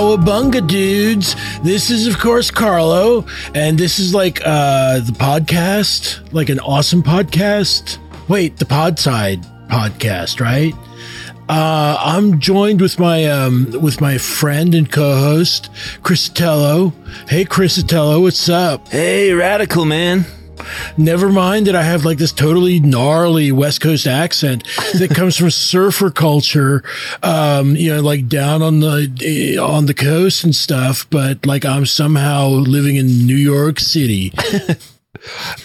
Cowabunga dudes. This is of course Carlo, and this is like uh the podcast, like an awesome podcast. Wait, the Podside podcast, right? Uh, I'm joined with my um, with my friend and co-host Chris Tello. Hey, Chris Tello, what's up? Hey, radical man. Never mind that I have like this totally gnarly West Coast accent that comes from surfer culture, um, you know, like down on the eh, on the coast and stuff. But like I'm somehow living in New York City.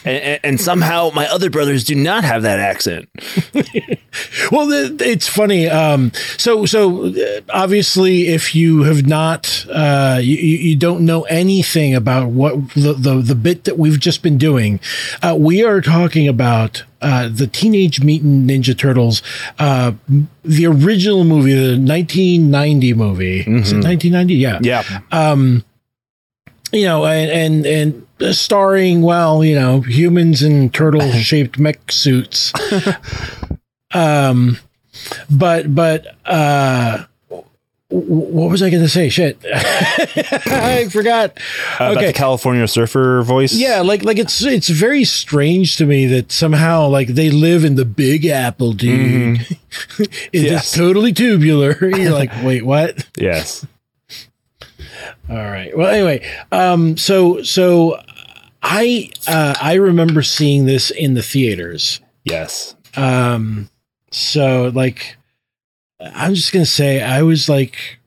And, and, somehow my other brothers do not have that accent. well, it's funny. Um, so, so uh, obviously, if you have not, uh, you, you don't know anything about what the, the, the bit that we've just been doing, uh, we are talking about uh, the Teenage Mutant Ninja Turtles, uh, the original movie, the 1990 movie. Mm-hmm. Is it 1990? Yeah. Yeah. Um, you know, and, and, and starring, well, you know, humans in turtle shaped mech suits. um, but, but, uh, what was I going to say? Shit, I forgot. Uh, okay, California surfer voice. Yeah, like like it's it's very strange to me that somehow like they live in the Big Apple, dude. Mm-hmm. it's yes. totally tubular. You're like, wait, what? Yes. All right. Well, anyway, um, so so I uh, I remember seeing this in the theaters. Yes. Um. So like, I'm just gonna say I was like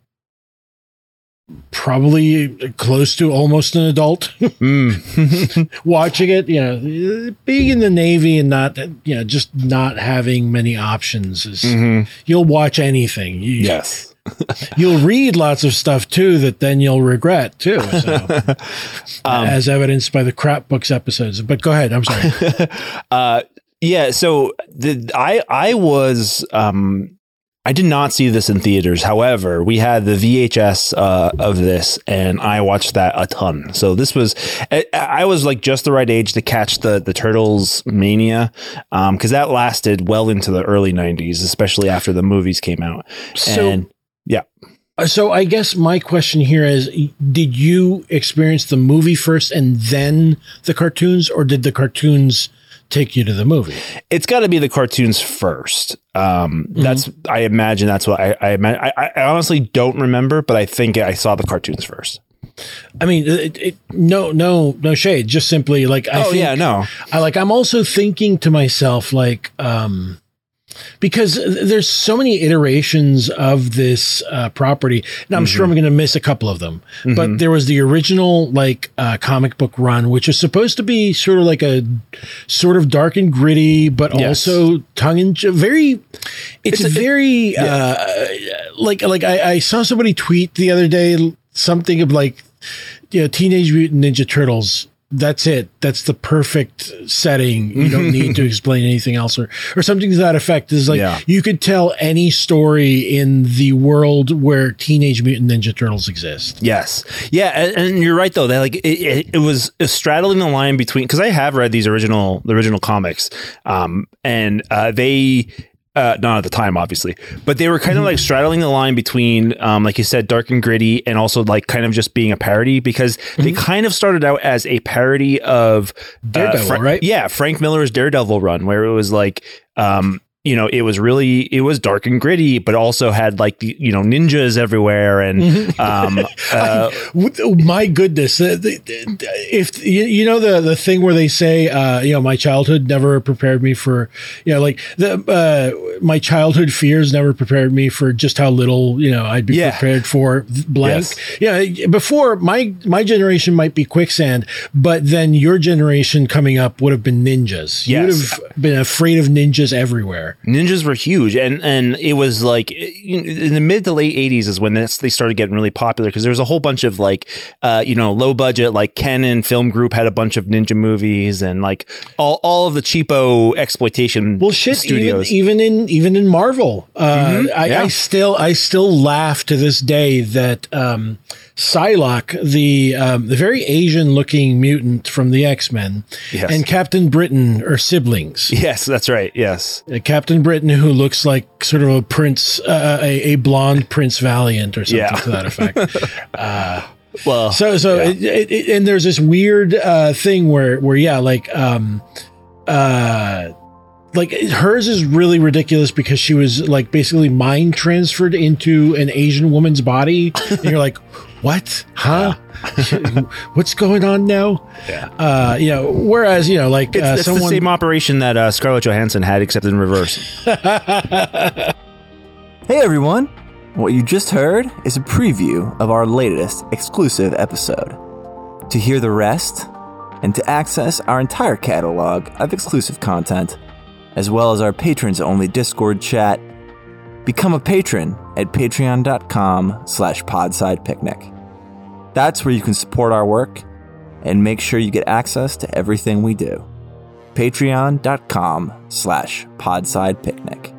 probably close to almost an adult mm. watching it you know being in the navy and not you know just not having many options is mm-hmm. you'll watch anything you, yes you'll read lots of stuff too that then you'll regret too. So, um, as evidenced by the crap books episodes. But go ahead. I'm sorry. uh, yeah. So the, I I was um, I did not see this in theaters. However, we had the VHS uh, of this, and I watched that a ton. So this was, I, I was like just the right age to catch the the Turtles mania, because um, that lasted well into the early '90s, especially after the movies came out. So, and yeah. Uh, so I guess my question here is did you experience the movie first and then the cartoons or did the cartoons take you to the movie? It's got to be the cartoons first. Um, mm-hmm. That's I imagine that's what I I, I I honestly don't remember, but I think I saw the cartoons first. I mean, it, it, no, no, no shade. Just simply like, I oh yeah, no. I like. I'm also thinking to myself, like, um, because there's so many iterations of this uh, property, and I'm mm-hmm. sure I'm going to miss a couple of them. Mm-hmm. But there was the original like uh, comic book run, which is supposed to be sort of like a sort of dark and gritty, but yes. also tongue in very. It's, it's a, very yeah. uh, like like I, I saw somebody tweet the other day something of like you know Teenage Mutant Ninja Turtles that's it. That's the perfect setting. You don't need to explain anything else or, or something to that effect is like yeah. you could tell any story in the world where Teenage Mutant Ninja Turtles exist. Yes. Yeah. And, and you're right though. That like it, it, it, was straddling the line between, cause I have read these original, the original comics. Um, and, uh, they, uh, not at the time, obviously, but they were kind of like straddling the line between, um, like you said, dark and gritty, and also like kind of just being a parody because mm-hmm. they kind of started out as a parody of uh, Daredevil, Fra- right? Yeah, Frank Miller's Daredevil run, where it was like, um, you know, it was really it was dark and gritty, but also had like the you know ninjas everywhere and mm-hmm. um, uh, oh, my goodness, uh, if you know the the thing where they say uh, you know my childhood never prepared me for you know like the uh, my childhood fears never prepared me for just how little you know I'd be yeah. prepared for blank. Yes. Yeah, before my my generation might be quicksand, but then your generation coming up would have been ninjas. Yes. You would have been afraid of ninjas everywhere ninjas were huge and and it was like in the mid to late 80s is when this, they started getting really popular because there was a whole bunch of like uh, you know low budget like Cannon Film Group had a bunch of ninja movies and like all, all of the cheapo exploitation well shit studios even, even in even in Marvel uh, mm-hmm. I, yeah. I, still I still laugh to this day that um, Psylocke, the um, the very Asian looking mutant from the X Men, Yes. and Captain Britain are siblings. Yes, that's right. Yes. Uh, Captain Britain, who looks like sort of a prince, uh, a, a blonde Prince Valiant or something Yeah. to that effect. Well, So, so, Yeah. it, it, it- and there's this weird uh, thing where, where, yeah, like, um, uh, like hers is really ridiculous because she was like basically mind transferred into an Asian woman's body, and you're like, what? Huh? What's going on now? Yeah. Uh, you know, whereas you know, like it's, uh, it's someone the same operation that uh, Scarlett Johansson had, except in reverse. Hey everyone! What you just heard is a preview of our latest exclusive episode. To hear the rest, and to access our entire catalog of exclusive content, as well as our patrons only Discord chat, become a patron at patreon.com slash podsidepicnic. That's where you can support our work and make sure you get access to everything we do. Patreon.com slash podsidepicnic.